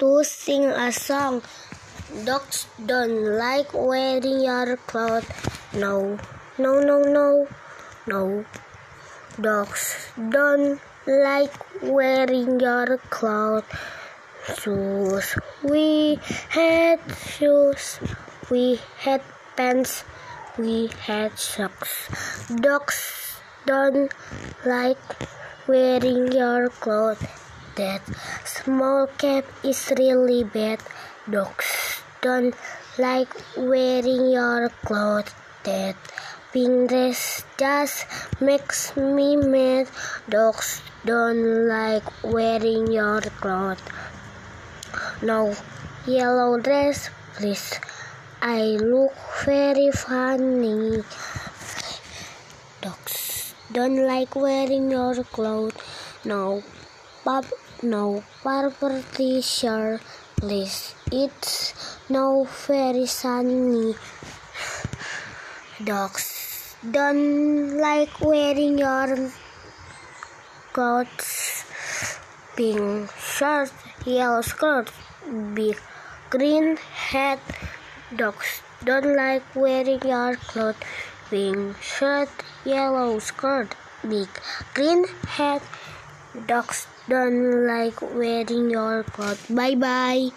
to sing a song. Dogs don't like wearing your clothes. No, no, no, no, no. Dogs don't like wearing your clothes. Shoes. We had shoes. We had pants. We had socks. Dogs don't like wearing your clothes. That small cap is really bad. Dogs don't like wearing your clothes. That pink dress just makes me mad. Dogs don't like wearing your clothes. No yellow dress, please. I look very funny. Dogs don't like wearing your clothes. No pub, no purple t-shirt, please. It's no very sunny. Dogs don't like wearing your clothes. Pink shirt, yellow skirt, big green hat. Dogs don't like wearing your clothes. Pink shirt, yellow skirt, big green hat. Dogs don't like wearing your clothes. Bye bye.